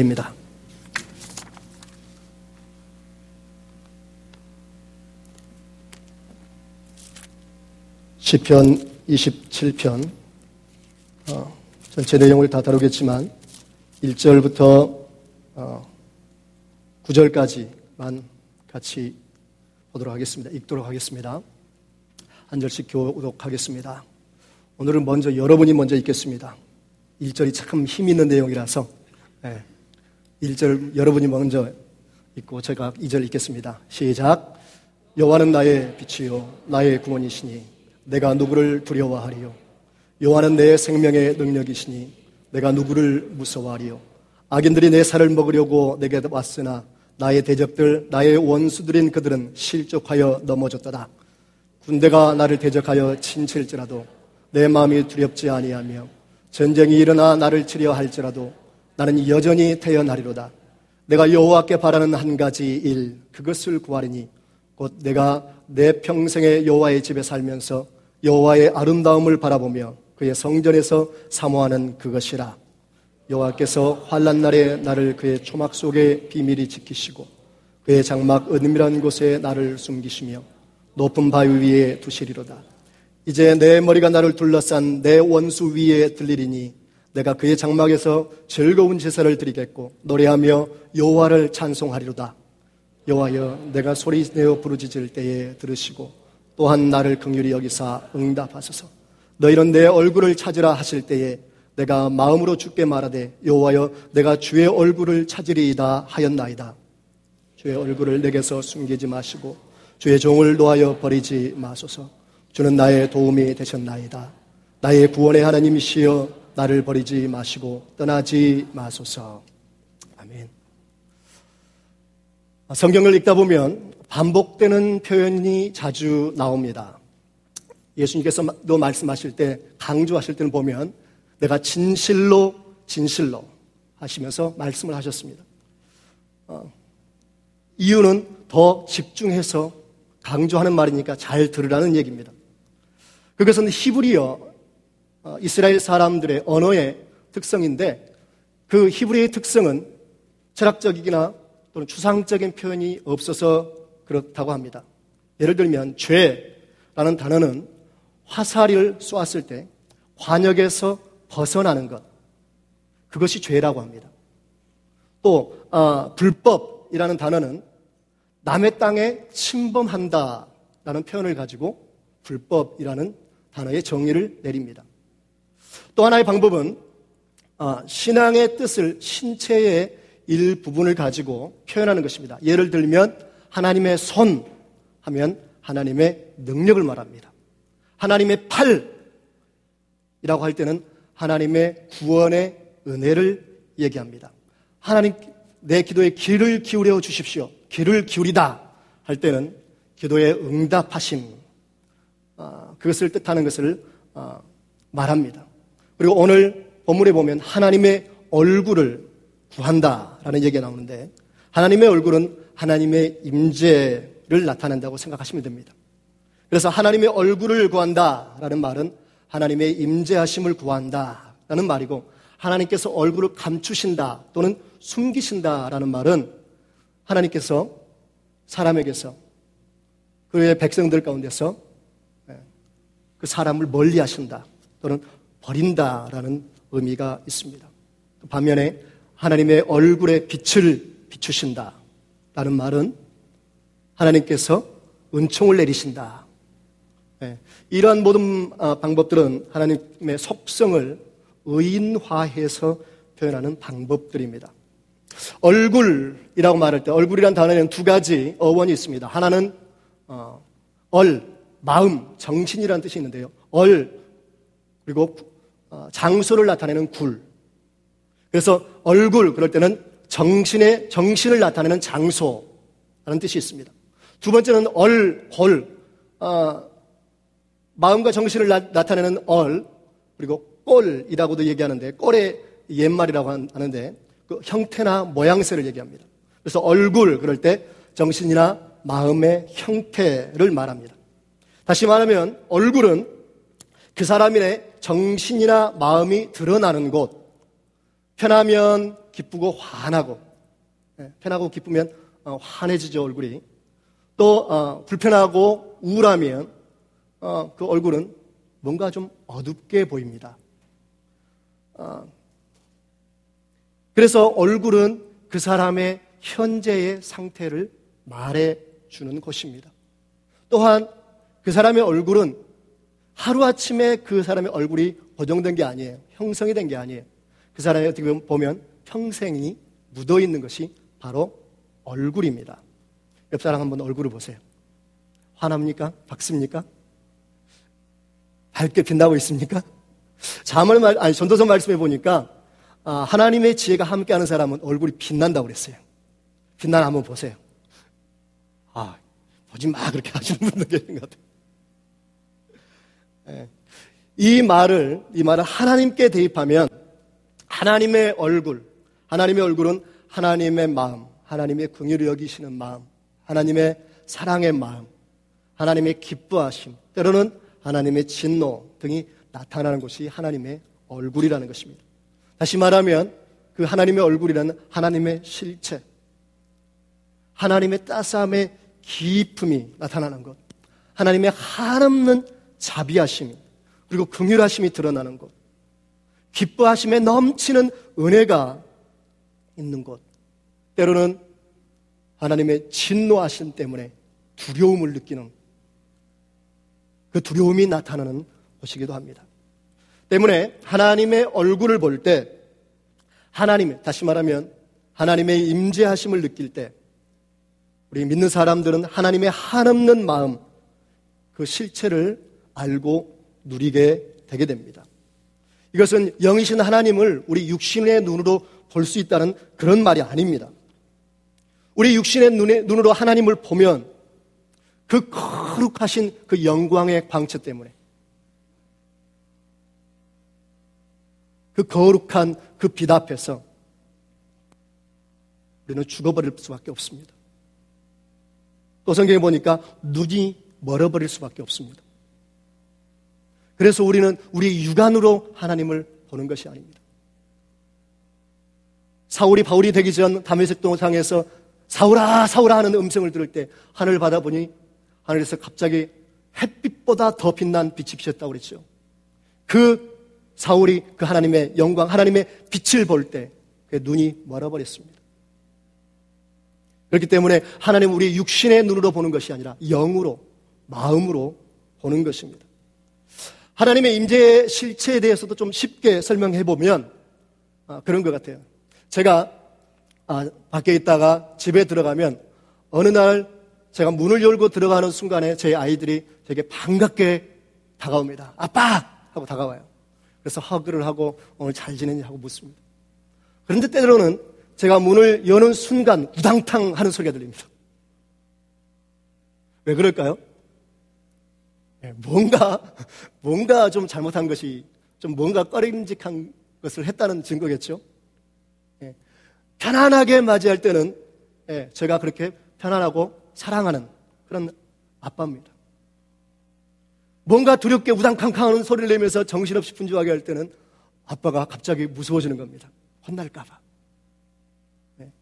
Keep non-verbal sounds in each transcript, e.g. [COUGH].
입니다. 시편 27편 어, 전체 내용을 다 다루겠지만 1절부터 어, 9절까지만 같이 보도록 하겠습니다. 읽도록 하겠습니다. 한 절씩 교독하겠습니다. 오늘은 먼저 여러분이 먼저 읽겠습니다. 1절이 참 힘 있는 내용이라서 네. 1절 여러분이 먼저 읽고 제가 2절 읽겠습니다. 시작. 여호와는 나의 빛이요 나의 구원이시니 내가 누구를 두려워하리요 여호와는 내 생명의 능력이시니 내가 누구를 무서워하리요 악인들이 내 살을 먹으려고 내게 왔으나 나의 대적들 나의 원수들인 그들은 실족하여 넘어졌도다. 군대가 나를 대적하여 친칠지라도 내 마음이 두렵지 아니하며 전쟁이 일어나 나를 치려 할지라도 나는 여전히 태어나리로다. 내가 여호와께 바라는 한 가지 일 그것을 구하리니 곧 내가 내 평생의 여호와의 집에 살면서 여호와의 아름다움을 바라보며 그의 성전에서 사모하는 그것이라. 여호와께서 환란 날에 나를 그의 초막 속에 비밀히 지키시고 그의 장막 은밀한 곳에 나를 숨기시며 높은 바위 위에 두시리로다. 이제 내 머리가 나를 둘러싼 내 원수 위에 들리리니 내가 그의 장막에서 즐거운 제사를 드리겠고 노래하며 여호와를 찬송하리로다. 여호와여 내가 소리 내어 부르짖을 때에 들으시고 또한 나를 긍휼히 여기사 응답하소서. 너희는 내 얼굴을 찾으라 하실 때에 내가 마음으로 죽게 말하되 여호와여 내가 주의 얼굴을 찾으리이다 하였나이다. 주의 얼굴을 내게서 숨기지 마시고 주의 종을 놓아여 버리지 마소서. 주는 나의 도움이 되셨나이다. 나의 구원의 하나님이시여 나를 버리지 마시고 떠나지 마소서. 아멘. 성경을 읽다 보면 반복되는 표현이 자주 나옵니다. 예수님께서도 말씀하실 때, 강조하실 때는 보면 내가 진실로, 진실로 하시면서 말씀을 하셨습니다. 어, 이유는 더 집중해서 강조하는 말이니까 잘 들으라는 얘기입니다. 그것은 히브리어 어, 이스라엘 사람들의 언어의 특성인데 그 히브리의 특성은 철학적이거나 또는 추상적인 표현이 없어서 그렇다고 합니다. 예를 들면 죄라는 단어는 화살을 쏘았을 때 관역에서 벗어나는 것 그것이 죄라고 합니다. 또 어, 불법이라는 단어는 남의 땅에 침범한다라는 표현을 가지고 불법이라는 단어의 정의를 내립니다. 또 하나의 방법은 어, 신앙의 뜻을 신체의 일부분을 가지고 표현하는 것입니다. 예를 들면 하나님의 손 하면 하나님의 능력을 말합니다. 하나님의 팔이라고 할 때는 하나님의 구원의 은혜를 얘기합니다. 하나님 내 기도에 귀를 기울여 주십시오. 귀를 기울이다 할 때는 기도의 응답하심 어, 그것을 뜻하는 것을 어, 말합니다. 그리고 오늘 본문에 보면 하나님의 얼굴을 구한다라는 얘기가 나오는데 하나님의 얼굴은 하나님의 임재를 나타낸다고 생각하시면 됩니다. 그래서 하나님의 얼굴을 구한다라는 말은 하나님의 임재하심을 구한다라는 말이고 하나님께서 얼굴을 감추신다 또는 숨기신다라는 말은 하나님께서 사람에게서 그의 백성들 가운데서 예, 그 사람을 멀리 하신다 또는 버린다라는 의미가 있습니다. 반면에 하나님의 얼굴에 빛을 비추신다라는 말은 하나님께서 은총을 내리신다. 네. 이러한 모든 아, 방법들은 하나님의 속성을 의인화해서 표현하는 방법들입니다. 얼굴이라고 말할 때 얼굴이란 단어에는 두 가지 어원이 있습니다. 하나는 어, 얼, 마음, 정신이라는 뜻이 있는데요. 얼 그리고 어, 장소를 나타내는 굴. 그래서 얼굴 그럴 때는 정신의 정신을 나타내는 장소라는 뜻이 있습니다. 두 번째는 얼, 골, 어, 마음과 정신을 나, 타내는 얼, 그리고 꼴이라고도 얘기하는데 꼴의 옛말이라고 하는데 그 형태나 모양새를 얘기합니다. 그래서 얼굴 그럴 때 정신이나 마음의 형태를 말합니다. 다시 말하면 얼굴은 그 사람의 정신이나 마음이 드러나는 곳, 편하면 기쁘고 환하고 예, 편하고 기쁘면 어, 환해지죠 얼굴이 또 어, 불편하고 우울하면 어, 그 얼굴은 뭔가 좀 어둡게 보입니다. 그래서 얼굴은 그 사람의 현재의 상태를 말해 주는 것입니다. 또한 그 사람의 얼굴은 하루아침에 그 사람의 얼굴이 고정된 게 아니에요. 형성이 된 게 아니에요. 그 사람이 어떻게 보면 평생이 묻어 있는 것이 바로 얼굴입니다. 옆 사람 한번 얼굴을 보세요. 화납니까? 박습니까? 밝게 빛나고 있습니까? 자문 말, 아니, 전도서 말씀해 보니까, 아, 하나님의 지혜가 함께하는 사람은 얼굴이 빛난다고 그랬어요. 빛나는 한번 보세요. 아, 보지 마. 그렇게 하시는 분들 계신 것 같아요. 예. 이 말을, 이 말을 하나님께 대입하면 하나님의 얼굴, 하나님의 얼굴은 하나님의 마음, 하나님의 긍휼을 여기시는 마음, 하나님의 사랑의 마음, 하나님의 기뻐하심, 때로는 하나님의 진노 등이 나타나는 것이 하나님의 얼굴이라는 것입니다. 다시 말하면 그 하나님의 얼굴이라는 하나님의 실체, 하나님의 따스함의 기품이 나타나는 것, 하나님의 한없는 자비하심이 그리고 긍휼하심이 드러나는 것, 기뻐하심에 넘치는 은혜가 있는 것, 때로는 하나님의 진노하심 때문에 두려움을 느끼는 그 두려움이 나타나는 것이기도 합니다. 때문에 하나님의 얼굴을 볼 때 하나님, 다시 말하면 하나님의 임재하심을 느낄 때 우리 믿는 사람들은 하나님의 한없는 마음 그 실체를 알고 누리게 되게 됩니다. 이것은 영이신 하나님을 우리 육신의 눈으로 볼 수 있다는 그런 말이 아닙니다. 우리 육신의 눈에, 눈으로 하나님을 보면 그 거룩하신 그 영광의 광채 때문에 그 거룩한 그 빛 앞에서 우리는 죽어버릴 수밖에 없습니다. 또 성경에 보니까 눈이 멀어버릴 수밖에 없습니다. 그래서 우리는 우리 육안으로 하나님을 보는 것이 아닙니다. 사울이 바울이 되기 전 다메섹 동상에서 사울아 사울아 하는 음성을 들을 때 하늘을 받아보니 하늘에서 갑자기 햇빛보다 더 빛난 빛이 비쳤다고 그랬죠. 그 사울이 그 하나님의 영광, 하나님의 빛을 볼 때 그 눈이 멀어버렸습니다. 그렇기 때문에 하나님 우리 육신의 눈으로 보는 것이 아니라 영으로, 마음으로 보는 것입니다. 하나님의 임재의 실체에 대해서도 좀 쉽게 설명해 보면 아, 그런 것 같아요. 제가 아, 밖에 있다가 집에 들어가면 어느 날 제가 문을 열고 들어가는 순간에 제 아이들이 되게 반갑게 다가옵니다. 아빠! 하고 다가와요. 그래서 허그를 하고 오늘 잘 지내니 하고 묻습니다. 그런데 때로는 제가 문을 여는 순간 우당탕 하는 소리가 들립니다. 왜 그럴까요? 네, 뭔가, [LAUGHS] 뭔가 좀 잘못한 것이, 좀 뭔가 꺼림직한 것을 했다는 증거겠죠? 네, 편안하게 맞이할 때는 네, 제가 그렇게 편안하고 사랑하는 그런 아빠입니다. 뭔가 두렵게 우당캉캉하는 소리를 내면서 정신없이 분주하게 할 때는 아빠가 갑자기 무서워지는 겁니다. 혼날까봐. 네.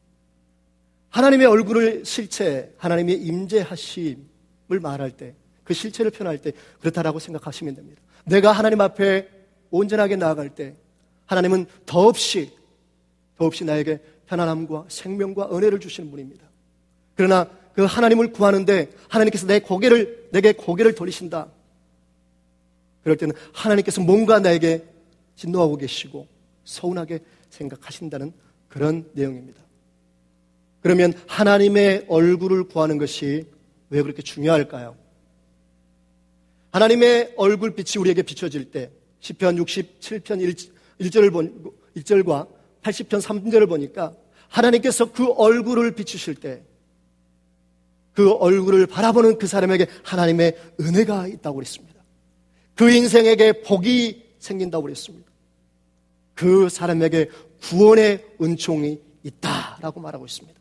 하나님의 얼굴을 실체, 하나님의 임재하심을 말할 때, 그 실체를 표현할 때 그렇다라고 생각하시면 됩니다. 내가 하나님 앞에 온전하게 나아갈 때 하나님은 더없이 더없이 나에게 편안함과 생명과 은혜를 주시는 분입니다. 그러나 그 하나님을 구하는데 하나님께서 내 고개를 내게 고개를 돌리신다. 그럴 때는 하나님께서 뭔가 나에게 진노하고 계시고 서운하게 생각하신다는 그런 내용입니다. 그러면 하나님의 얼굴을 구하는 것이 왜 그렇게 중요할까요? 하나님의 얼굴빛이 우리에게 비춰질 때 10편 67편 1, 절을 본, 1절과 80편 3절을 보니까 하나님께서 그 얼굴을 비추실 때 그 얼굴을 바라보는 그 사람에게 하나님의 은혜가 있다고 그랬습니다. 그 인생에게 복이 생긴다고 그랬습니다. 그 사람에게 구원의 은총이 있다라고 말하고 있습니다.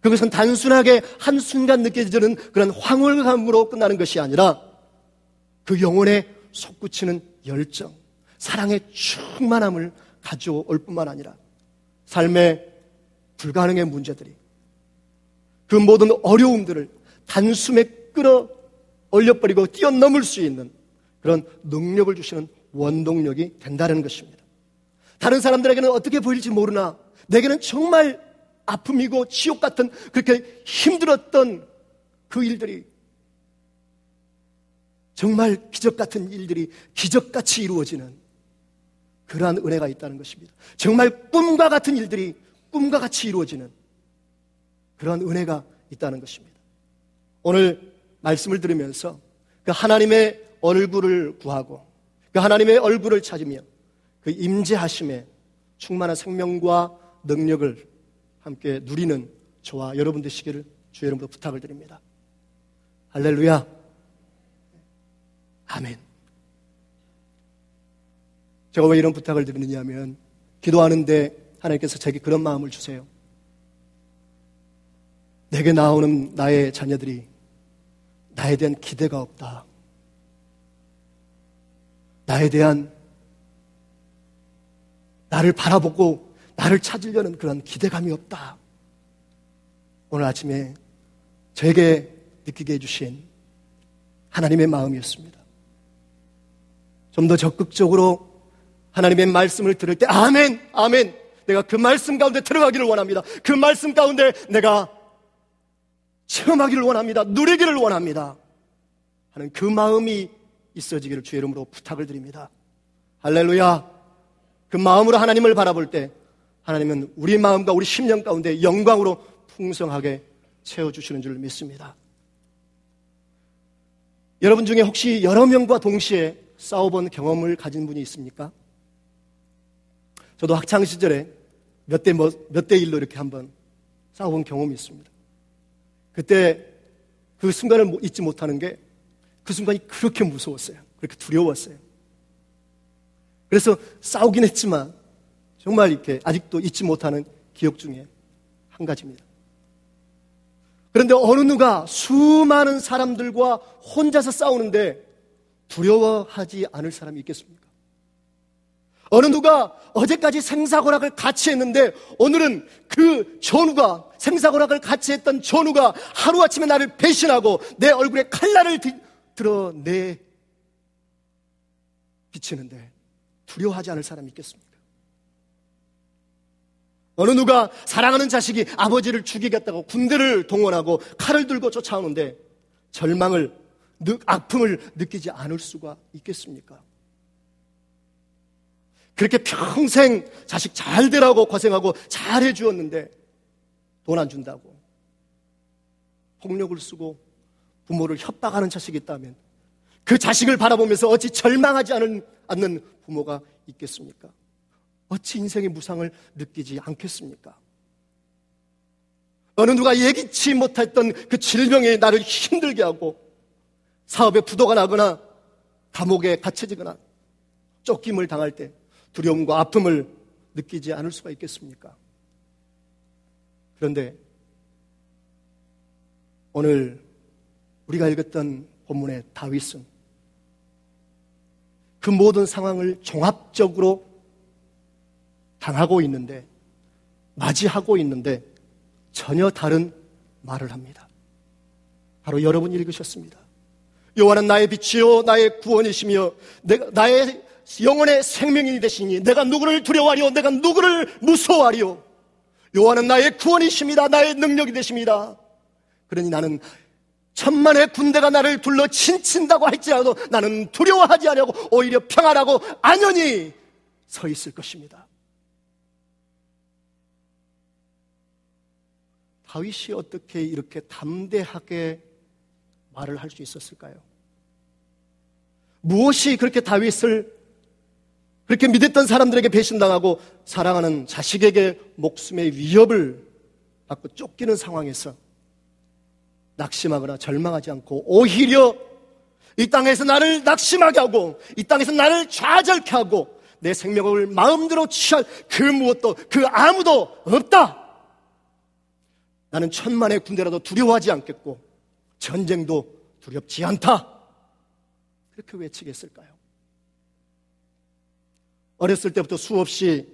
그것은 단순하게 한순간 느껴지는 그런 황홀감으로 끝나는 것이 아니라 그 영혼에 솟구치는 열정, 사랑의 충만함을 가져올 뿐만 아니라 삶의 불가능의 문제들이 그 모든 어려움들을 단숨에 끌어 올려버리고 뛰어넘을 수 있는 그런 능력을 주시는 원동력이 된다는 것입니다. 다른 사람들에게는 어떻게 보일지 모르나 내게는 정말 아픔이고 지옥 같은 그렇게 힘들었던 그 일들이 정말 기적 같은 일들이 기적같이 이루어지는 그러한 은혜가 있다는 것입니다. 정말 꿈과 같은 일들이 꿈과 같이 이루어지는 그러한 은혜가 있다는 것입니다. 오늘 말씀을 들으면서 그 하나님의 얼굴을 구하고 그 하나님의 얼굴을 찾으며 그 임재하심에 충만한 생명과 능력을 함께 누리는 저와 여러분 되시기를 주의 이름으로 부탁을 드립니다. 할렐루야. 아멘. 제가 왜 이런 부탁을 드리느냐 하면 기도하는데 하나님께서 제게 그런 마음을 주세요. 내게 나오는 나의 자녀들이 나에 대한 기대가 없다. 나에 대한 나를 바라보고 나를 찾으려는 그런 기대감이 없다. 오늘 아침에 저에게 느끼게 해주신 하나님의 마음이었습니다. 좀 더 적극적으로 하나님의 말씀을 들을 때, 아멘! 아멘! 내가 그 말씀 가운데 들어가기를 원합니다. 그 말씀 가운데 내가 체험하기를 원합니다. 누리기를 원합니다. 하는 그 마음이 있어지기를 주의 이름으로 부탁을 드립니다. 할렐루야. 그 마음으로 하나님을 바라볼 때 하나님은 우리 마음과 우리 심령 가운데 영광으로 풍성하게 채워주시는 줄 믿습니다. 여러분 중에 혹시 여러 명과 동시에 싸워본 경험을 가진 분이 있습니까? 저도 학창 시절에 몇 대, 뭐, 몇대 일로 이렇게 한번 싸워본 경험이 있습니다. 그때 그 순간을 잊지 못하는 게 그 순간이 그렇게 무서웠어요. 그렇게 두려웠어요. 그래서 싸우긴 했지만 정말 이렇게 아직도 잊지 못하는 기억 중에 한 가지입니다. 그런데 어느 누가 수많은 사람들과 혼자서 싸우는데 두려워하지 않을 사람이 있겠습니까? 어느 누가 어제까지 생사고락을 같이 했는데 오늘은 그 전우가 생사고락을 같이 했던 전우가 하루아침에 나를 배신하고 내 얼굴에 칼날을 드러내 비치는데 두려워하지 않을 사람이 있겠습니까? 어느 누가 사랑하는 자식이 아버지를 죽이겠다고 군대를 동원하고 칼을 들고 쫓아오는데 절망을, 아픔을 느끼지 않을 수가 있겠습니까? 그렇게 평생 자식 잘 되라고 고생하고 잘 해주었는데 돈 안 준다고 폭력을 쓰고 부모를 협박하는 자식이 있다면 그 자식을 바라보면서 어찌 절망하지 않는 부모가 있겠습니까? 어찌 인생의 무상을 느끼지 않겠습니까? 어느 누가 예기치 못했던 그 질병이 나를 힘들게 하고 사업에 부도가 나거나 감옥에 갇혀지거나 쫓김을 당할 때 두려움과 아픔을 느끼지 않을 수가 있겠습니까? 그런데 오늘 우리가 읽었던 본문의 다윗은 그 모든 상황을 종합적으로 당하고 있는데, 맞이하고 있는데, 전혀 다른 말을 합니다. 바로 여러분 읽으셨습니다. 여호와는 나의 빛이요 나의 구원이시며 내가 나의 영혼의 생명이 되시니 내가 누구를 두려워하리요? 내가 누구를 무서워하리요? 여호와는 나의 구원이십니다 나의 능력이 되십니다. 그러니 나는 천만의 군대가 나를 둘러 친친다고 할지라도 나는 두려워하지 않으려고 오히려 평안하고 안연히 서 있을 것입니다. 다윗이 어떻게 이렇게 담대하게 말을 할 수 있었을까요? 무엇이 그렇게 다윗을 그렇게 믿었던 사람들에게 배신당하고 사랑하는 자식에게 목숨의 위협을 받고 쫓기는 상황에서 낙심하거나 절망하지 않고 오히려 이 땅에서 나를 낙심하게 하고 이 땅에서 나를 좌절케 하고 내 생명을 마음대로 취할 그 무엇도 그 아무도 없다. 나는 천만의 군대라도 두려워하지 않겠고 전쟁도 두렵지 않다. 그렇게 외치겠을까요? 어렸을 때부터 수없이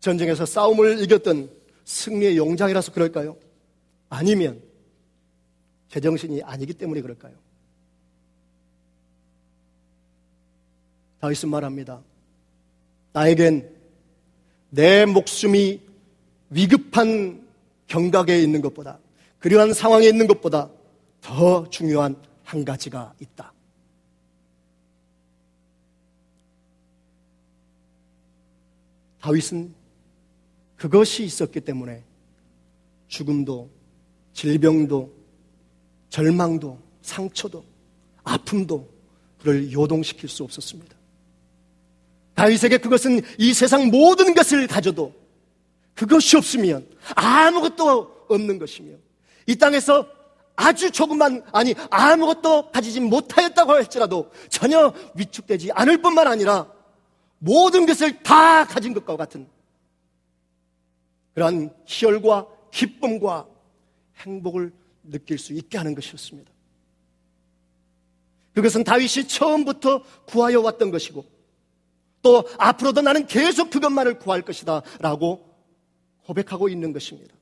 전쟁에서 싸움을 이겼던 승리의 용장이라서 그럴까요? 아니면 제정신이 아니기 때문에 그럴까요? 다윗은 말합니다. 나에겐 내 목숨이 위급한 경각에 있는 것보다 그러한 상황에 있는 것보다 더 중요한 한 가지가 있다. 다윗은 그것이 있었기 때문에 죽음도 질병도 절망도 상처도 아픔도 그를 요동시킬 수 없었습니다. 다윗에게 그것은 이 세상 모든 것을 가져도 그것이 없으면 아무것도 없는 것이며 이 땅에서 아주 조금만 아니 아무것도 가지지 못하였다고 할지라도 전혀 위축되지 않을 뿐만 아니라 모든 것을 다 가진 것과 같은 그러한 희열과 기쁨과 행복을 느낄 수 있게 하는 것이었습니다. 그것은 다윗이 처음부터 구하여 왔던 것이고 또 앞으로도 나는 계속 그것만을 구할 것이다 라고 고백하고 있는 것입니다.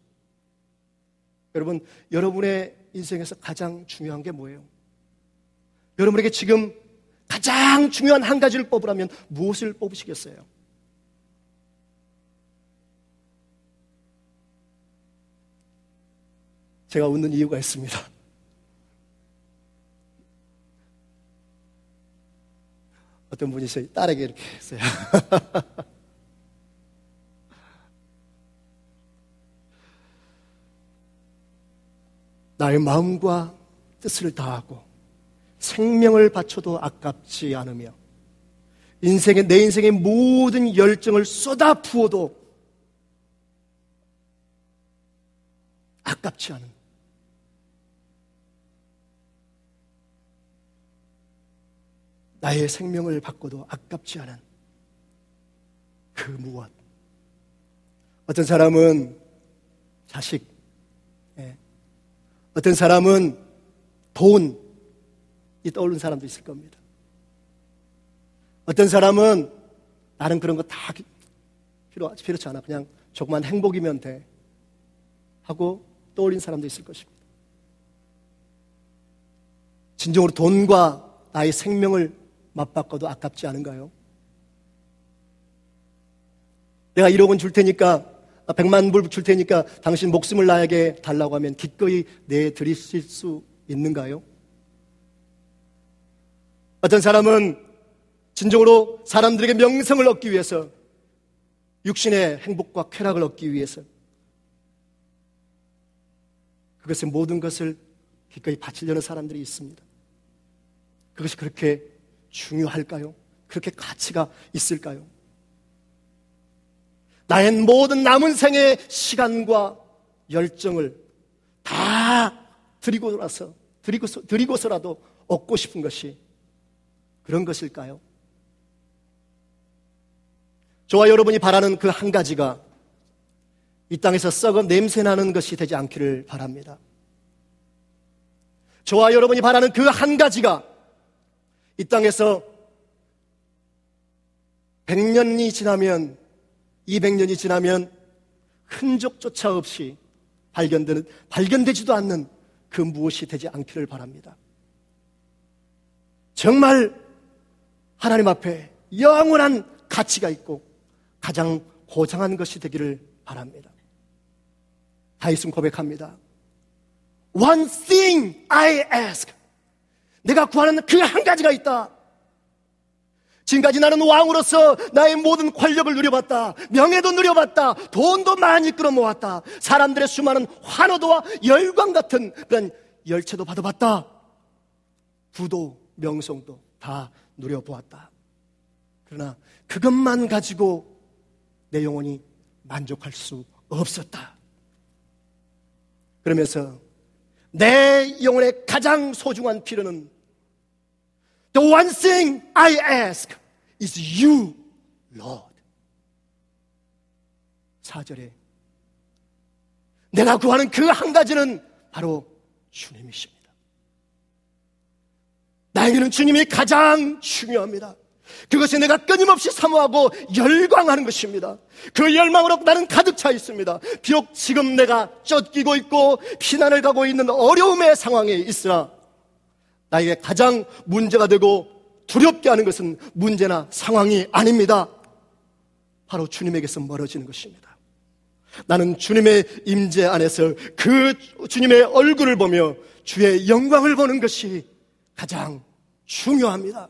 여러분, 여러분의 인생에서 가장 중요한 게 뭐예요? 여러분에게 지금 가장 중요한 한 가지를 뽑으라면 무엇을 뽑으시겠어요? 제가 웃는 이유가 있습니다. 어떤 분이 저희 딸에게 이렇게 했어요. [LAUGHS] 나의 마음과 뜻을 다하고 생명을 바쳐도 아깝지 않으며 인생의 내 인생의 모든 열정을 쏟아 부어도 아깝지 않은 나의 생명을 바꿔도 아깝지 않은 그 무엇. 어떤 사람은 자식, 예. 어떤 사람은 돈이 떠오르는 사람도 있을 겁니다. 어떤 사람은 나는 그런 거 다 필요, 필요치 않아. 그냥 조그만 행복이면 돼. 하고 떠올린 사람도 있을 것입니다. 진정으로 돈과 나의 생명을 맞바꿔도 아깝지 않은가요? 내가 1억 원 줄 테니까, 100만 아, 불줄 테니까 당신 목숨을 나에게 달라고 하면 기꺼이 내드리실 수 있는가요? 어떤 사람은 진정으로 사람들에게 명성을 얻기 위해서 육신의 행복과 쾌락을 얻기 위해서 그것의 모든 것을 기꺼이 바치려는 사람들이 있습니다. 그것이 그렇게 중요할까요? 그렇게 가치가 있을까요? 나의 모든 남은 생의 시간과 열정을 다 드리고 나서 드리고서, 드리고서라도 얻고 싶은 것이 그런 것일까요? 저와 여러분이 바라는 그 한 가지가 이 땅에서 썩어 냄새나는 것이 되지 않기를 바랍니다. 저와 여러분이 바라는 그 한 가지가 이 땅에서 100년이 지나면 200년이 지나면 흔적조차 없이 발견되는 발견되지도 않는 그 무엇이 되지 않기를 바랍니다. 정말 하나님 앞에 영원한 가치가 있고 가장 고상한 것이 되기를 바랍니다. 다윗은 고백합니다. One thing I ask. 내가 구하는 그 한 가지가 있다. 지금까지 나는 왕으로서 나의 모든 권력을 누려봤다. 명예도 누려봤다. 돈도 많이 끌어모았다. 사람들의 수많은 환호도와 열광 같은 그런 열체도 받아봤다. 부도, 명성도 다 누려보았다. 그러나 그것만 가지고 내 영혼이 만족할 수 없었다. 그러면서 내 영혼의 가장 소중한 필요는 The one thing I ask is you, Lord. 4절에 내가 구하는 그 한 가지는 바로 주님이십니다. 나에게는 주님이 가장 중요합니다. 그것이 내가 끊임없이 사모하고 열광하는 것입니다. 그 열망으로 나는 가득 차 있습니다. 비록 지금 내가 쫓기고 있고 피난을 가고 있는 어려움의 상황에 있으나 나에게 가장 문제가 되고 두렵게 하는 것은 문제나 상황이 아닙니다. 바로 주님에게서 멀어지는 것입니다. 나는 주님의 임재 안에서 그 주님의 얼굴을 보며 주의 영광을 보는 것이 가장 중요합니다.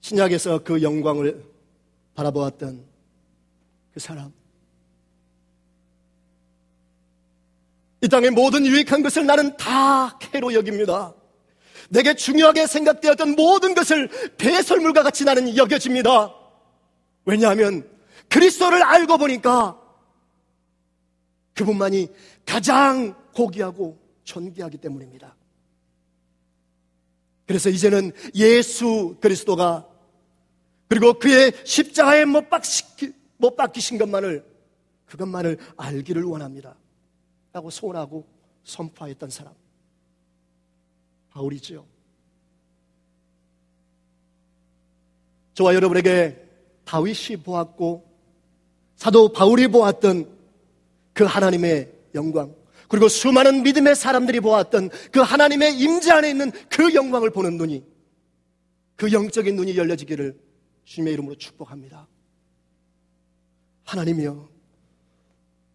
신약에서 그 영광을 바라보았던 그 사람. 이 땅의 모든 유익한 것을 나는 다 캐로 여깁니다. 내게 중요하게 생각되었던 모든 것을 배설물과 같이 나는 여겨집니다. 왜냐하면 그리스도를 알고 보니까 그분만이 가장 고귀하고 존귀하기 때문입니다. 그래서 이제는 예수 그리스도가 그리고 그의 십자가에 못, 박히신 것만을 그것만을 알기를 원합니다. 라고 소원하고 선포했던 사람. 바울이지요. 저와 여러분에게 다윗이 보았고 사도 바울이 보았던 그 하나님의 영광 그리고 수많은 믿음의 사람들이 보았던 그 하나님의 임재 안에 있는 그 영광을 보는 눈이 그 영적인 눈이 열려지기를 주님의 이름으로 축복합니다. 하나님이여,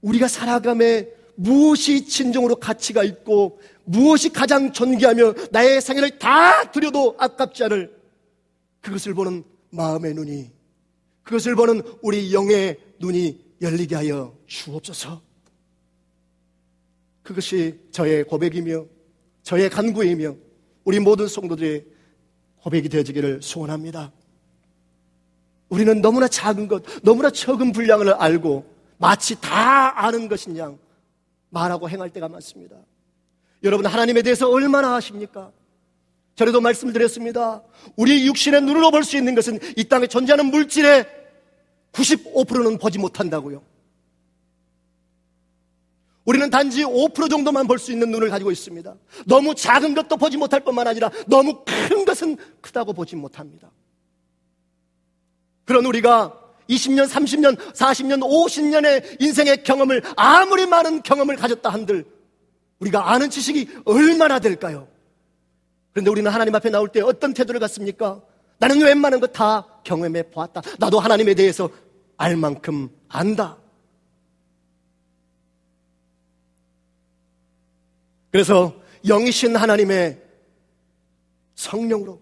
우리가 살아감에 무엇이 진정으로 가치가 있고 무엇이 가장 존귀하며 나의 생애를 다 드려도 아깝지 않을 그것을 보는 마음의 눈이 그것을 보는 우리 영의 눈이 열리게 하여 주옵소서. 그것이 저의 고백이며 저의 간구이며 우리 모든 성도들의 고백이 되어지기를 소원합니다. 우리는 너무나 작은 것, 너무나 적은 분량을 알고 마치 다 아는 양 말하고 행할 때가 많습니다. 여러분, 하나님에 대해서 얼마나 아십니까? 전에도 말씀을 드렸습니다. 우리 육신의 눈으로 볼 수 있는 것은 이 땅에 존재하는 물질의 95%는 보지 못한다고요. 우리는 단지 5% 정도만 볼 수 있는 눈을 가지고 있습니다. 너무 작은 것도 보지 못할 뿐만 아니라 너무 큰 것은 크다고 보지 못합니다. 그런 우리가 20년, 30년, 40년, 50년의 인생의 경험을 아무리 많은 경험을 가졌다 한들 우리가 아는 지식이 얼마나 될까요? 그런데 우리는 하나님 앞에 나올 때 어떤 태도를 갖습니까? 나는 웬만한 거 다 경험해 보았다. 나도 하나님에 대해서 알 만큼 안다. 그래서 영이신 하나님의 성령으로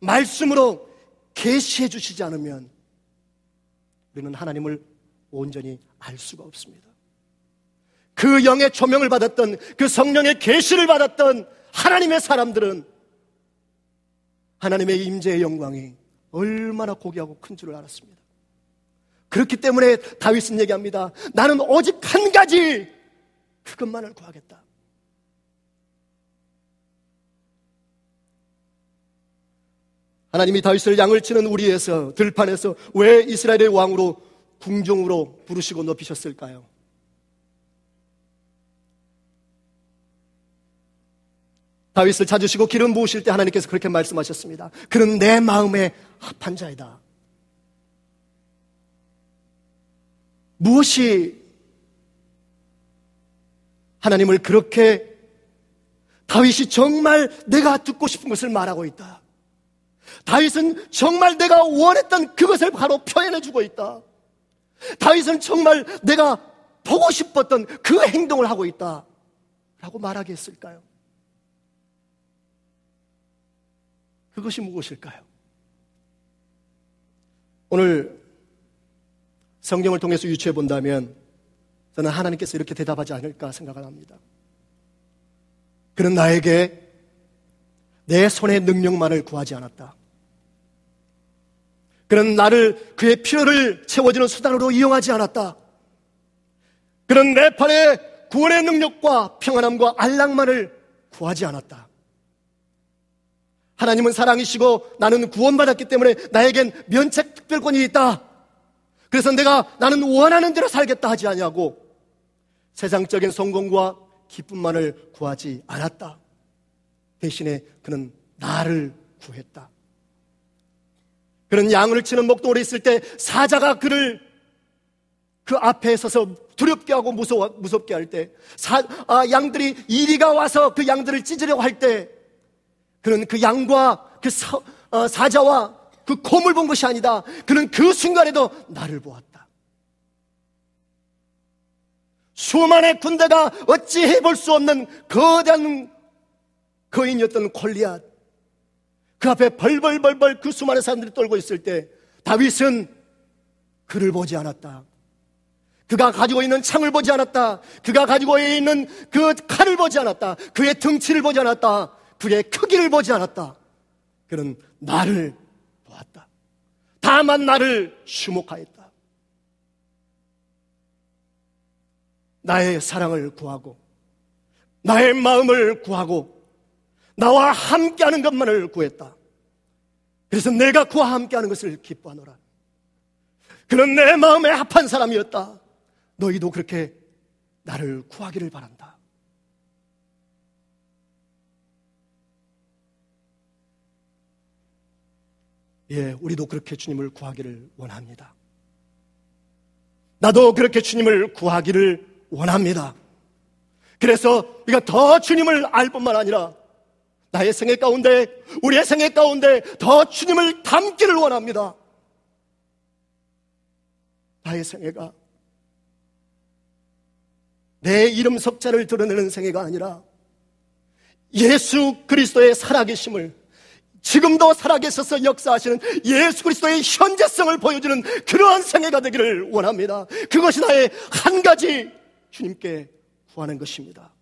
말씀으로 계시해 주시지 않으면 우리는 하나님을 온전히 알 수가 없습니다. 그 영의 조명을 받았던 그 성령의 계시를 받았던 하나님의 사람들은 하나님의 임재의 영광이 얼마나 고귀하고 큰 줄을 알았습니다. 그렇기 때문에 다윗은 얘기합니다. 나는 오직 한 가지 그것만을 구하겠다. 하나님이 다윗을 양을 치는 우리에서 들판에서 왜 이스라엘의 왕으로 궁중으로 부르시고 높이셨을까요? 다윗을 찾으시고 기름 부으실 때 하나님께서 그렇게 말씀하셨습니다. 그는 내 마음에 합한 자이다. 무엇이 하나님을 그렇게 다윗이 정말 내가 듣고 싶은 것을 말하고 있다. 다윗은 정말 내가 원했던 그것을 바로 표현해 주고 있다. 다윗은 정말 내가 보고 싶었던 그 행동을 하고 있다. 라고 말하게 했을까요? 그것이 무엇일까요? 오늘 성경을 통해서 유추해 본다면 저는 하나님께서 이렇게 대답하지 않을까 생각을 합니다. 그는 나에게 내 손의 능력만을 구하지 않았다. 그는 나를 그의 필요를 채워주는 수단으로 이용하지 않았다. 그는 내 팔에 구원의 능력과 평안함과 안락만을 구하지 않았다. 하나님은 사랑이시고 나는 구원받았기 때문에 나에겐 면책 특별권이 있다. 그래서 내가 나는 원하는 대로 살겠다 하지 아니하고 세상적인 성공과 기쁨만을 구하지 않았다. 대신에 그는 나를 구했다. 그는 양을 치는 목동에 있을 때 사자가 그를 그 앞에 서서 두렵게 하고 무서워, 무섭게 할 때, 사, 아, 양들이 이리가 와서 그 양들을 찢으려고 할 때, 그는 그 양과 그 사, 어, 사자와 그 곰을 본 것이 아니다. 그는 그 순간에도 나를 보았다. 수만의 군대가 어찌 해볼 수 없는 거대한 거인이었던 골리앗. 그 앞에 벌벌벌벌 그 수많은 사람들이 떨고 있을 때 다윗은 그를 보지 않았다. 그가 가지고 있는 창을 보지 않았다. 그가 가지고 있는 그 칼을 보지 않았다. 그의 등치를 보지 않았다. 그의 크기를 보지 않았다. 그는 나를 보았다. 다만 나를 주목하였다. 나의 사랑을 구하고, 나의 마음을 구하고, 나와 함께하는 것만을 구했다. 그래서 내가 그와 함께하는 것을 기뻐하노라. 그는 내 마음에 합한 사람이었다. 너희도 그렇게 나를 구하기를 바란다. 예, 우리도 그렇게 주님을 구하기를 원합니다. 나도 그렇게 주님을 구하기를 원합니다. 그래서 우리가 더 주님을 알 뿐만 아니라 나의 생애 가운데, 우리의 생애 가운데 더 주님을 담기를 원합니다. 나의 생애가 내 이름 석자를 드러내는 생애가 아니라 예수 그리스도의 살아계심을 지금도 살아계셔서 역사하시는 예수 그리스도의 현재성을 보여주는 그러한 생애가 되기를 원합니다. 그것이 나의 한 가지 주님께 구하는 것입니다.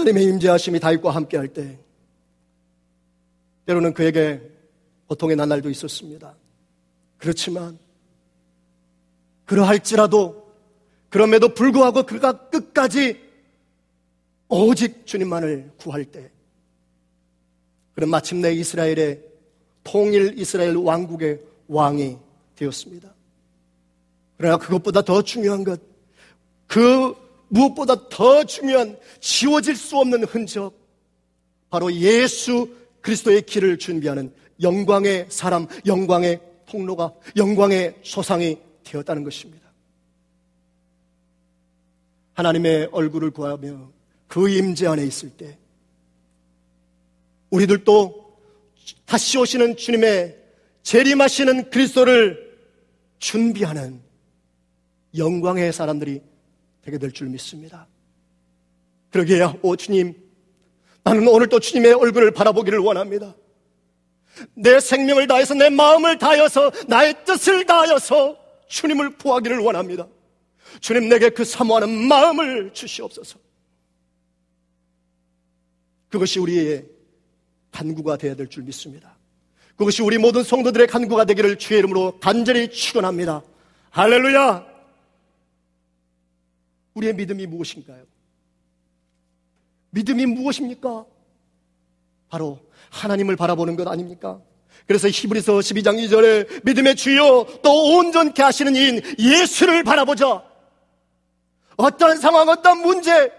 하나님의 임재하심이 다윗과 함께 할 때 때로는 그에게 고통의 나날도 있었습니다. 그렇지만 그러할지라도 그럼에도 불구하고 그가 끝까지 오직 주님만을 구할 때 그는 마침내 이스라엘의 통일 이스라엘 왕국의 왕이 되었습니다. 그러나 그것보다 더 중요한 것, 그 무엇보다 더 중요한 지워질 수 없는 흔적, 바로 예수 그리스도의 길을 준비하는 영광의 사람, 영광의 통로가, 영광의 소상이 되었다는 것입니다. 하나님의 얼굴을 구하며 그 임재 안에 있을 때, 우리들도 다시 오시는 주님의 재림하시는 그리스도를 준비하는 영광의 사람들이 되게 될 줄 믿습니다. 그러게요, 오 주님, 나는 오늘 또 주님의 얼굴을 바라보기를 원합니다. 내 생명을 다해서 내 마음을 다하여서 나의 뜻을 다하여서 주님을 구하기를 원합니다. 주님 내게 그 사모하는 마음을 주시옵소서. 그것이 우리의 간구가 되어야 될 줄 믿습니다. 그것이 우리 모든 성도들의 간구가 되기를 주의 이름으로 간절히 축원합니다. 할렐루야! 우리의 믿음이 무엇인가요? 믿음이 무엇입니까? 바로 하나님을 바라보는 것 아닙니까? 그래서 히브리서 12장 2절에 믿음의 주요 또 온전케 하시는 이인 예수를 바라보자. 어떤 상황, 어떤 문제,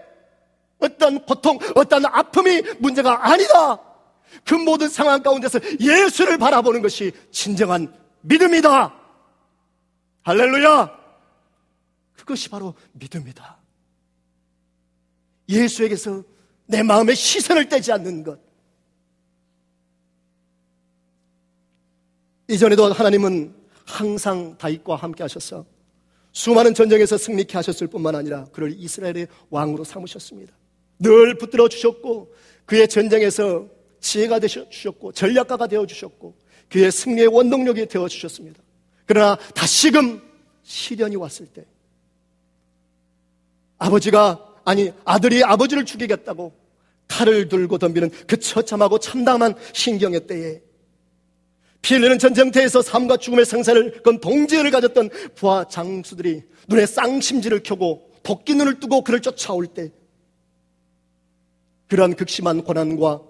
어떤 고통, 어떤 아픔이 문제가 아니다. 그 모든 상황 가운데서 예수를 바라보는 것이 진정한 믿음이다. 할렐루야! 그것이 바로 믿음이다. 예수에게서 내 마음의 시선을 떼지 않는 것. 이전에도 하나님은 항상 다윗과 함께 하셔서 수많은 전쟁에서 승리케 하셨을 뿐만 아니라 그를 이스라엘의 왕으로 삼으셨습니다. 늘 붙들어 주셨고 그의 전쟁에서 지혜가 되어 주셨고 전략가가 되어 주셨고 그의 승리의 원동력이 되어 주셨습니다. 그러나 다시금 시련이 왔을 때 아버지가 아니 아들이 아버지를 죽이겠다고 칼을 들고 덤비는 그 처참하고 참담한 신경의 때에 피 흘리는 전쟁터에서 삶과 죽음의 생사를 건 동지를 가졌던 부하 장수들이 눈에 쌍심지를 켜고 도끼 눈을 뜨고 그를 쫓아올 때 그러한 극심한 고난과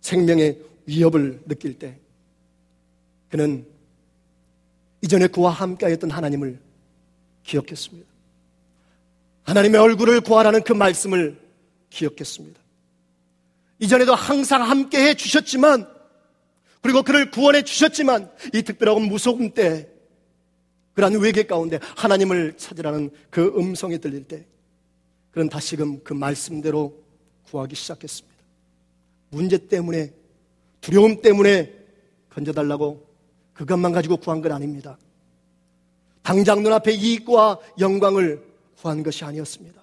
생명의 위협을 느낄 때 그는 이전에 그와 함께했던 하나님을 기억했습니다. 하나님의 얼굴을 구하라는 그 말씀을 기억했습니다. 이전에도 항상 함께 해 주셨지만, 그리고 그를 구원해 주셨지만, 이 특별하고 무서운 때, 그러한 외계 가운데 하나님을 찾으라는 그 음성이 들릴 때, 그는 다시금 그 말씀대로 구하기 시작했습니다. 문제 때문에, 두려움 때문에 건져달라고 그것만 가지고 구한 건 아닙니다. 당장 눈앞에 이익과 영광을 구한 것이 아니었습니다.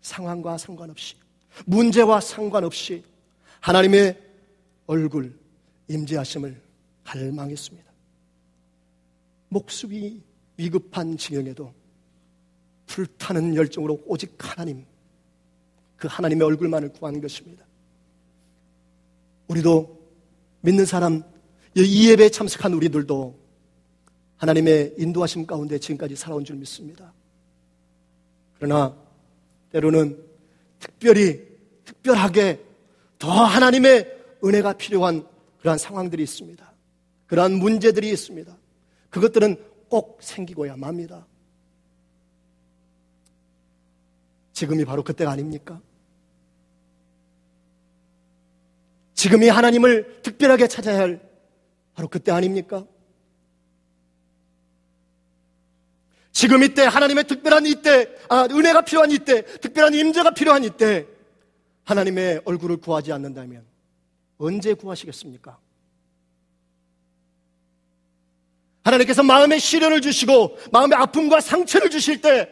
상황과 상관없이, 문제와 상관없이 하나님의 얼굴, 임재하심을 갈망했습니다. 목숨이 위급한 지경에도 불타는 열정으로 오직 하나님, 그 하나님의 얼굴만을 구하는 것입니다. 우리도 믿는 사람, 이 예배에 참석한 우리들도 하나님의 인도하심 가운데 지금까지 살아온 줄 믿습니다. 그러나 때로는 특별히, 특별하게 더 하나님의 은혜가 필요한 그러한 상황들이 있습니다. 그러한 문제들이 있습니다. 그것들은 꼭 생기고야 맙니다. 지금이 바로 그때가 아닙니까? 지금이 하나님을 특별하게 찾아야 할 바로 그때 아닙니까? 지금 이때 하나님의 특별한 이때 아, 은혜가 필요한 이때 특별한 임재가 필요한 이때 하나님의 얼굴을 구하지 않는다면 언제 구하시겠습니까? 하나님께서 마음의 시련을 주시고 마음의 아픔과 상처를 주실 때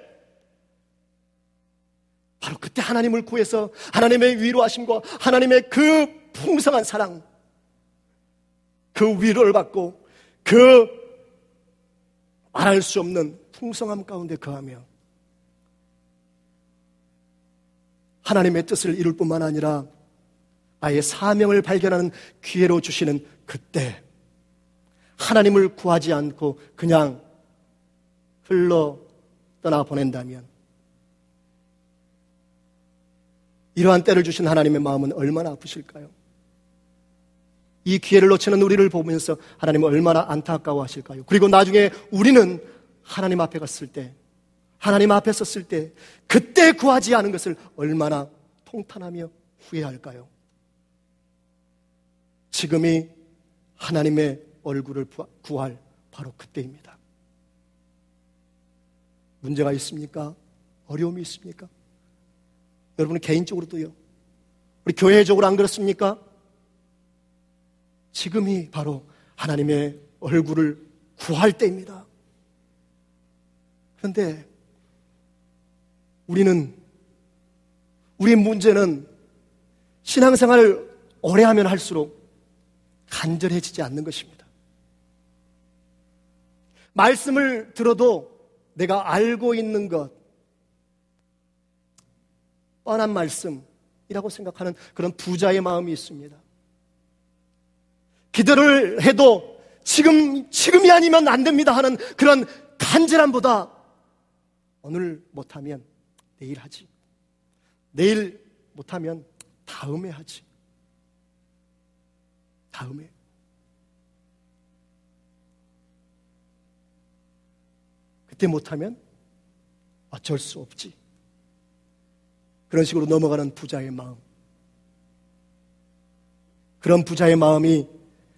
바로 그때 하나님을 구해서 하나님의 위로하심과 하나님의 그 풍성한 사랑 그 위로를 받고 그 말할 수 없는 풍성함 가운데 거하며 하나님의 뜻을 이룰 뿐만 아니라 아예 사명을 발견하는 기회로 주시는 그때 하나님을 구하지 않고 그냥 흘러 떠나 보낸다면 이러한 때를 주신 하나님의 마음은 얼마나 아프실까요? 이 기회를 놓치는 우리를 보면서 하나님은 얼마나 안타까워 하실까요? 그리고 나중에 우리는 하나님 앞에 갔을 때, 하나님 앞에 섰을 때, 그때 구하지 않은 것을 얼마나 통탄하며 후회할까요? 지금이 하나님의 얼굴을 구할 바로 그때입니다. 문제가 있습니까? 어려움이 있습니까? 여러분 개인적으로도요. 우리 교회적으로 안 그렇습니까? 지금이 바로 하나님의 얼굴을 구할 때입니다. 그런데 우리는 우리의 문제는 신앙생활을 오래 하면 할수록 간절해지지 않는 것입니다. 말씀을 들어도 내가 알고 있는 것, 뻔한 말씀이라고 생각하는 그런 부자의 마음이 있습니다. 기도를 해도 지금, 지금이 아니면 안 됩니다 하는 그런 간절함보다 오늘 못하면 내일 하지. 내일 못하면 다음에 하지. 다음에. 그때 못하면 어쩔 수 없지. 그런 식으로 넘어가는 부자의 마음. 그런 부자의 마음이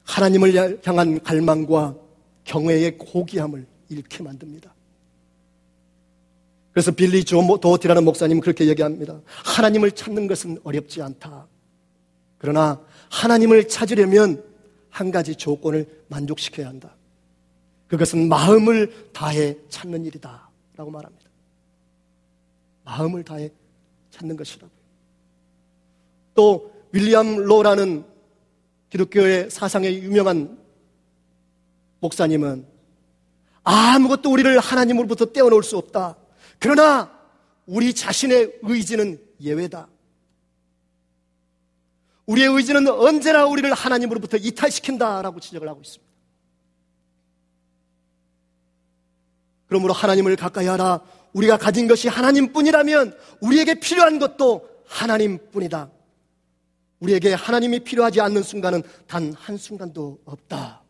하나님을 향한 갈망과 경외의 고귀함을 잃게 만듭니다. 그래서 빌리 조 도어티라는 목사님은 그렇게 얘기합니다. 하나님을 찾는 것은 어렵지 않다. 그러나 하나님을 찾으려면 한 가지 조건을 만족시켜야 한다. 그것은 마음을 다해 찾는 일이다. 라고 말합니다. 마음을 다해 찾는 것이라고요. 또 윌리엄 로라는 기독교의 사상에 유명한 목사님은 아무것도 우리를 하나님으로부터 떼어놓을 수 없다. 그러나 우리 자신의 의지는 예외다. 우리의 의지는 언제나 우리를 하나님으로부터 이탈시킨다라고 지적을 하고 있습니다. 그러므로 하나님을 가까이 하라. 우리가 가진 것이 하나님뿐이라면 우리에게 필요한 것도 하나님뿐이다. 우리에게 하나님이 필요하지 않는 순간은 단 한 순간도 없다.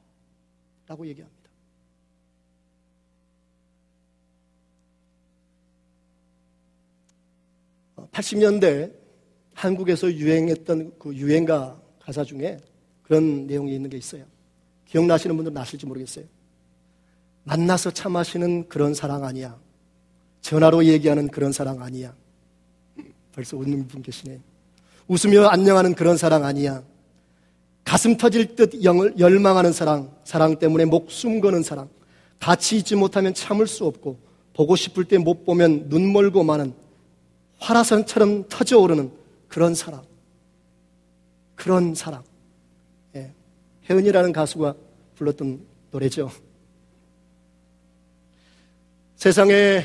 라고 얘기합니다. 80년대 한국에서 유행했던 그 유행가 가사 중에 그런 내용이 있는 게 있어요. 기억나시는 분들 나실지 모르겠어요. 만나서 차 마시는 그런 사랑 아니야. 전화로 얘기하는 그런 사랑 아니야. 벌써 웃는 분 계시네. 웃으며 안녕하는 그런 사랑 아니야. 가슴 터질 듯 열망하는 사랑, 사랑 때문에 목숨 거는 사랑, 같이 있지 못하면 참을 수 없고, 보고 싶을 때 못 보면 눈 멀고 마는 화라산처럼 터져오르는 그런 사랑. 그런 사랑. 예. 혜은이라는 가수가 불렀던 노래죠. 세상에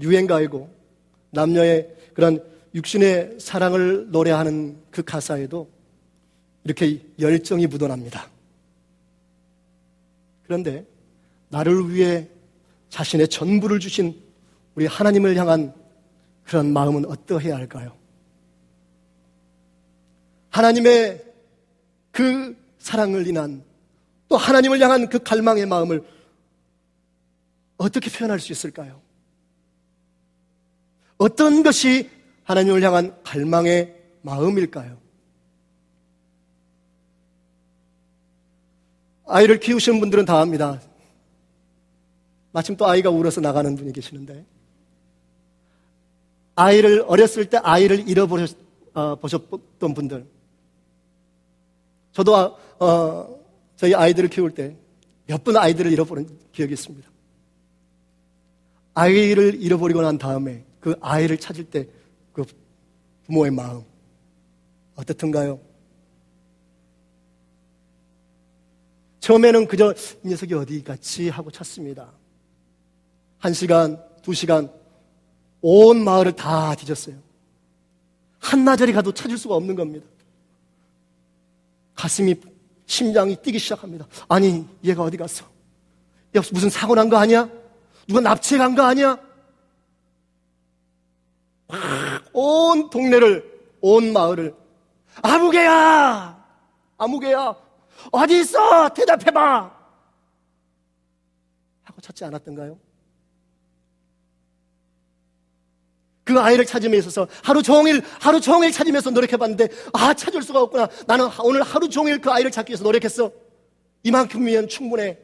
유행가이고 남녀의 그런 육신의 사랑을 노래하는 그 가사에도 이렇게 열정이 묻어납니다. 그런데 나를 위해 자신의 전부를 주신 우리 하나님을 향한 그런 마음은 어떠해야 할까요? 하나님의 그 사랑을 인한 또 하나님을 향한 그 갈망의 마음을 어떻게 표현할 수 있을까요? 어떤 것이 하나님을 향한 갈망의 마음일까요? 아이를 키우시는 분들은 다 압니다. 마침 또 아이가 울어서 나가는 분이 계시는데, 아이를, 어렸을 때 아이를 잃어보셨, 어, 던 분들. 저도, 어, 저희 아이들을 키울 때 몇 번 아이들을 잃어버린 기억이 있습니다. 아이를 잃어버리고 난 다음에 그 아이를 찾을 때 그 부모의 마음 어떻던가요? 처음에는 그저 이 녀석이 어디 갔지 하고 찾습니다. 한 시간, 두 시간, 온 마을을 다 뒤졌어요. 한나절이 가도 찾을 수가 없는 겁니다. 가슴이, 심장이 뛰기 시작합니다. 아니, 얘가 어디 갔어? 얘 무슨 사고 난 거 아니야? 누가 납치해 간 거 아니야? 온 동네를, 온 마을을, 아무개야! 아무개야! 어디 있어? 대답해봐! 하고 찾지 않았던가요? 그 아이를 찾음에 있어서 하루 종일, 하루 종일 찾으면서 노력해봤는데, 아, 찾을 수가 없구나. 나는 오늘 하루 종일 그 아이를 찾기 위해서 노력했어. 이만큼이면 충분해.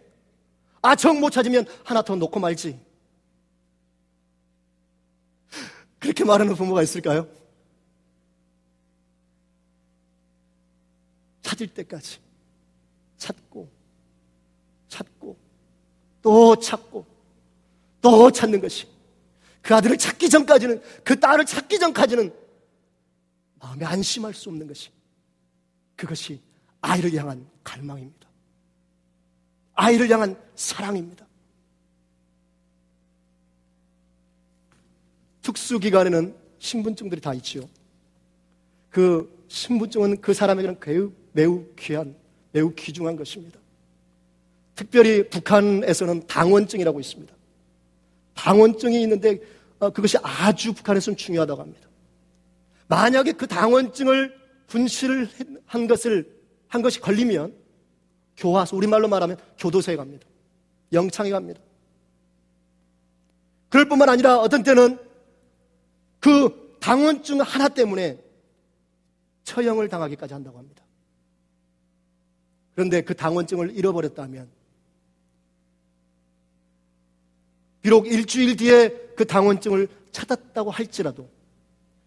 아, 정 못 찾으면 하나 더 놓고 말지. 그렇게 말하는 부모가 있을까요? 찾을 때까지 찾고, 찾고, 또 찾고, 또 찾는 것이 그 아들을 찾기 전까지는, 그 딸을 찾기 전까지는 마음에 안심할 수 없는 것이 그것이 아이를 향한 갈망입니다. 아이를 향한 사랑입니다. 특수기관에는 신분증들이 다 있지요. 그 신분증은 그 사람에게는 매우, 매우 귀한, 매우 귀중한 것입니다. 특별히 북한에서는 당원증이라고 있습니다. 당원증이 있는데 어, 그것이 아주 북한에서는 중요하다고 합니다. 만약에 그 당원증을 분실을 한 것을 한 것이 걸리면 교화소 우리말로 말하면 교도소에 갑니다. 영창에 갑니다. 그럴 뿐만 아니라 어떤 때는 그 당원증 하나 때문에 처형을 당하기까지 한다고 합니다. 그런데 그 당원증을 잃어버렸다면 비록 일주일 뒤에 그 당원증을 찾았다고 할지라도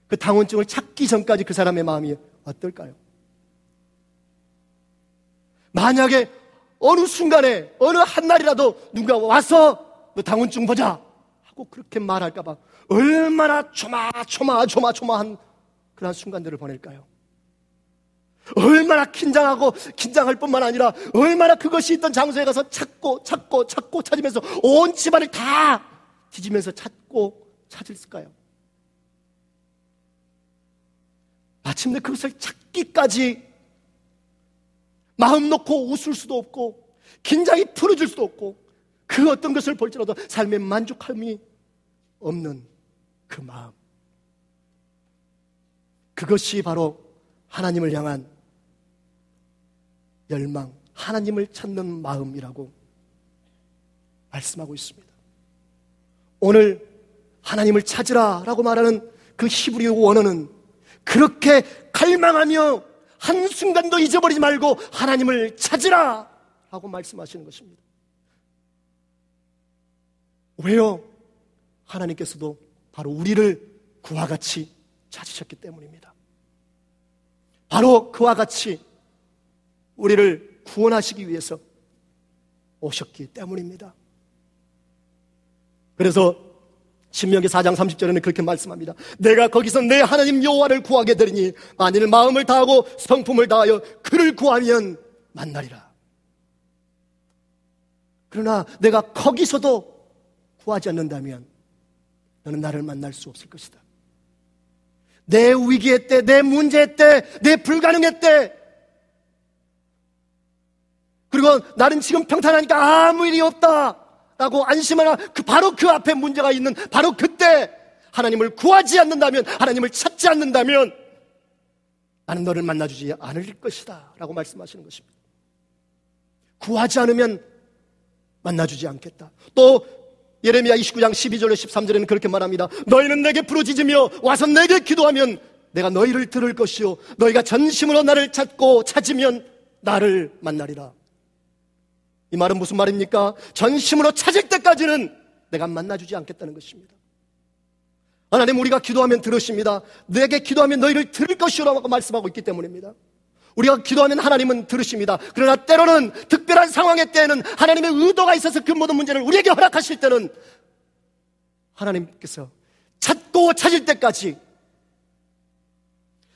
그 당원증을 찾기 전까지 그 사람의 마음이 어떨까요? 만약에 어느 순간에 어느 한날이라도 누가 와서 너 당원증 보자 하고 그렇게 말할까봐 얼마나 조마조마조마조마한 그런 순간들을 보낼까요? 얼마나 긴장하고 긴장할 뿐만 아니라 얼마나 그것이 있던 장소에 가서 찾고 찾고 찾고 찾으면서 온 집안을 다 뒤지면서 찾고 찾을까요? 마침내 그것을 찾기까지 마음 놓고 웃을 수도 없고 긴장이 풀어질 수도 없고 그 어떤 것을 볼지라도 삶의 만족함이 없는 그 마음. 그것이 바로 하나님을 향한 열망, 하나님을 찾는 마음이라고 말씀하고 있습니다. 오늘 하나님을 찾으라 라고 말하는 그 히브리어 원어는 그렇게 갈망하며 한순간도 잊어버리지 말고 하나님을 찾으라! 하고 말씀하시는 것입니다. 왜요? 하나님께서도 바로 우리를 그와 같이 찾으셨기 때문입니다. 바로 그와 같이 우리를 구원하시기 위해서 오셨기 때문입니다. 그래서 신명기 4장 30절에는 그렇게 말씀합니다. 내가 거기서 내 하나님 여호와를 구하게 되리니 만일 마음을 다하고 성품을 다하여 그를 구하면 만나리라. 그러나 내가 거기서도 구하지 않는다면 너는 나를 만날 수 없을 것이다. 내 위기의 때, 내 문제의 때, 내 불가능의 때, 그리고 나는 지금 평탄하니까 아무 일이 없다. 라고 안심하나 그 바로 그 앞에 문제가 있는 바로 그때 하나님을 구하지 않는다면 하나님을 찾지 않는다면 나는 너를 만나주지 않을 것이다. 라고 말씀하시는 것입니다. 구하지 않으면 만나주지 않겠다. 또 예레미야 29장 12절에 13절에는 그렇게 말합니다. 너희는 내게 부르짖으며 와서 내게 기도하면 내가 너희를 들을 것이요 너희가 전심으로 나를 찾고 찾으면 나를 만나리라. 이 말은 무슨 말입니까? 전심으로 찾을 때까지는 내가 만나주지 않겠다는 것입니다. 하나님 우리가 기도하면 들으십니다. 내게 기도하면 너희를 들을 것이라고 말씀하고 있기 때문입니다. 우리가 기도하면 하나님은 들으십니다. 그러나 때로는 특별한 상황의 때에는 하나님의 의도가 있어서 그 모든 문제를 우리에게 허락하실 때는 하나님께서 찾고 찾을 때까지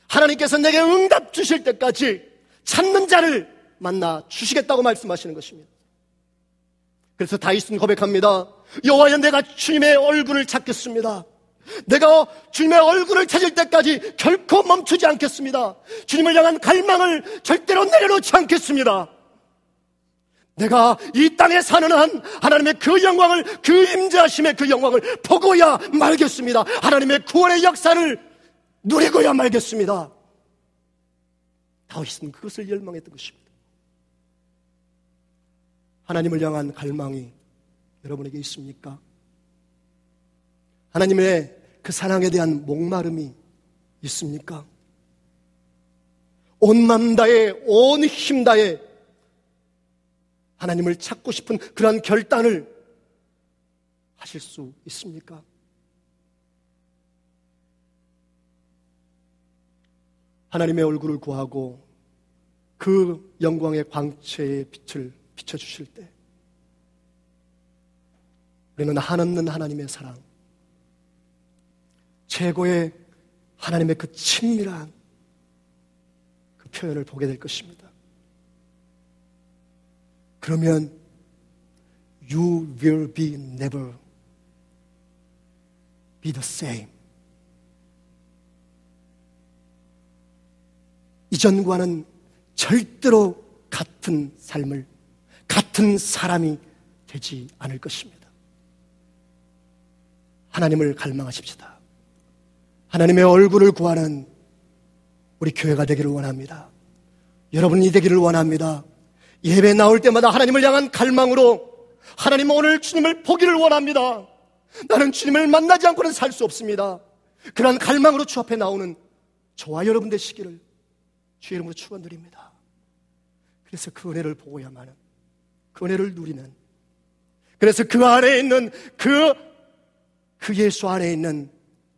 하나님께서 내게 응답 주실 때까지 찾는 자를 만나 주시겠다고 말씀하시는 것입니다. 그래서 다윗은 고백합니다. 여호와여 내가 주님의 얼굴을 찾겠습니다. 내가 주님의 얼굴을 찾을 때까지 결코 멈추지 않겠습니다. 주님을 향한 갈망을 절대로 내려놓지 않겠습니다. 내가 이 땅에 사는 한 하나님의 그 영광을 그 임재하심의 그 영광을 보고야 말겠습니다. 하나님의 구원의 역사를 누리고야 말겠습니다. 다윗은 그것을 열망했던 것입니다. 하나님을 향한 갈망이 여러분에게 있습니까? 하나님의 그 사랑에 대한 목마름이 있습니까? 온맘 다해, 온힘 다해 하나님을 찾고 싶은 그런 결단을 하실 수 있습니까? 하나님의 얼굴을 구하고 그 영광의 광채의 빛을 비춰주실 때 우리는 한없는 하나님의 사랑, 최고의 하나님의 그 친밀한 그 표현을 보게 될 것입니다. 그러면 you will be never be the same. 이전과는 절대로 같은 삶을 같은 사람이 되지 않을 것입니다. 하나님을 갈망하십시다. 하나님의 얼굴을 구하는 우리 교회가 되기를 원합니다. 여러분이 되기를 원합니다. 예배 나올 때마다 하나님을 향한 갈망으로 하나님 오늘 주님을 보기를 원합니다. 나는 주님을 만나지 않고는 살 수 없습니다. 그러한 갈망으로 주 앞에 나오는 저와 여러분 되시기를 주의 이름으로 축원드립니다. 그래서 그 은혜를 보고야만 은그 은혜를 누리는. 그래서 그 안에 있는 그, 그 예수 안에 있는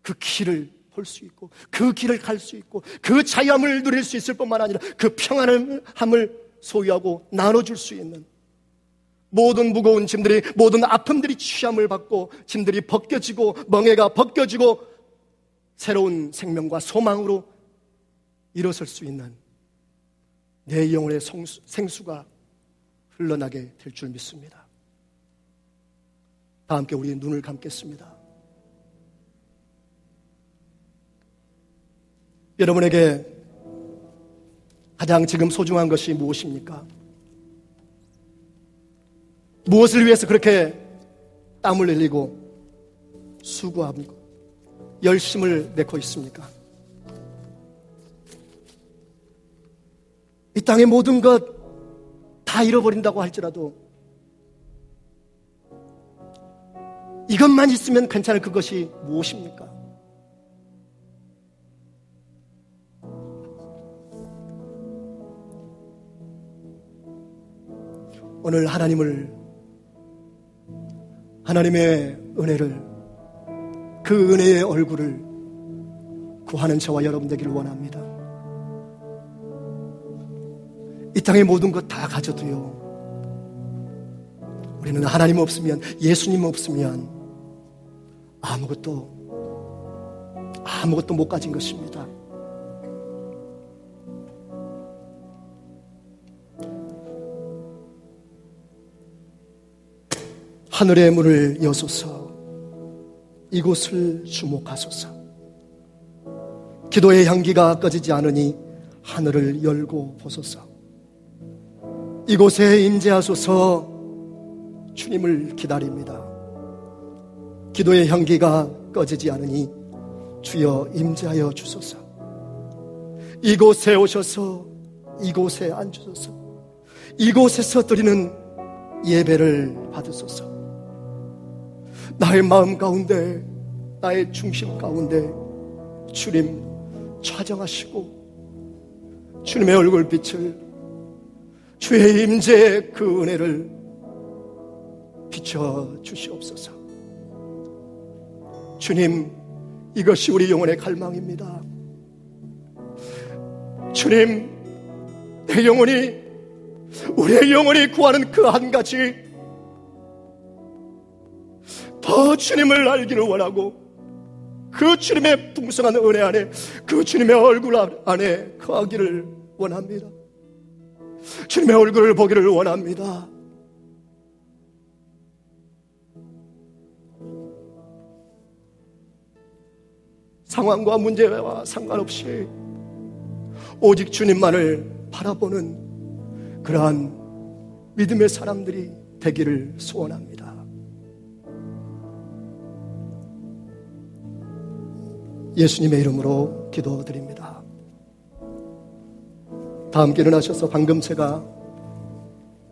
그 길을 볼 수 있고 그 길을 갈 수 있고 그 자유함을 누릴 수 있을 뿐만 아니라 그 평안함을 소유하고 나눠줄 수 있는 모든 무거운 짐들이 모든 아픔들이 취함을 받고 짐들이 벗겨지고 멍해가 벗겨지고 새로운 생명과 소망으로 일어설 수 있는 내 영혼의 생수가 흘러나게 될 줄 믿습니다. 다 함께 우리 눈을 감겠습니다. 여러분에게 가장 지금 소중한 것이 무엇입니까? 무엇을 위해서 그렇게 땀을 흘리고 수고하고 열심을 내고 있습니까? 이 땅의 모든 것 다 잃어버린다고 할지라도 이것만 있으면 괜찮을 그것이 무엇입니까? 오늘 하나님을 하나님의 은혜를 그 은혜의 얼굴을 구하는 저와 여러분 되기를 원합니다. 이 땅의 모든 것 다 가져도요. 우리는 하나님 없으면 예수님 없으면 아무것도 아무것도 못 가진 것입니다. 하늘의 문을 여소서 이곳을 주목하소서 기도의 향기가 꺼지지 않으니 하늘을 열고 보소서 이곳에 임재하소서 주님을 기다립니다. 기도의 향기가 꺼지지 않으니 주여 임재하여 주소서. 이곳에 오셔서 이곳에 앉으소서. 이곳에서 드리는 예배를 받으소서. 나의 마음 가운데, 나의 중심 가운데 주님 찾아하시고 주님의 얼굴 빛을 주의 임재의 그 은혜를 비춰 주시옵소서. 주님, 이것이 우리 영혼의 갈망입니다. 주님, 내 영혼이, 우리의 영혼이 구하는 그 한 가지, 더 주님을 알기를 원하고, 그 주님의 풍성한 은혜 안에, 그 주님의 얼굴 안에 거하기를 원합니다. 주님의 얼굴을 보기를 원합니다. 상황과 문제와 상관없이 오직 주님만을 바라보는 그러한 믿음의 사람들이 되기를 소원합니다. 예수님의 이름으로 기도드립니다. 다 함께 일어나셔서 방금 제가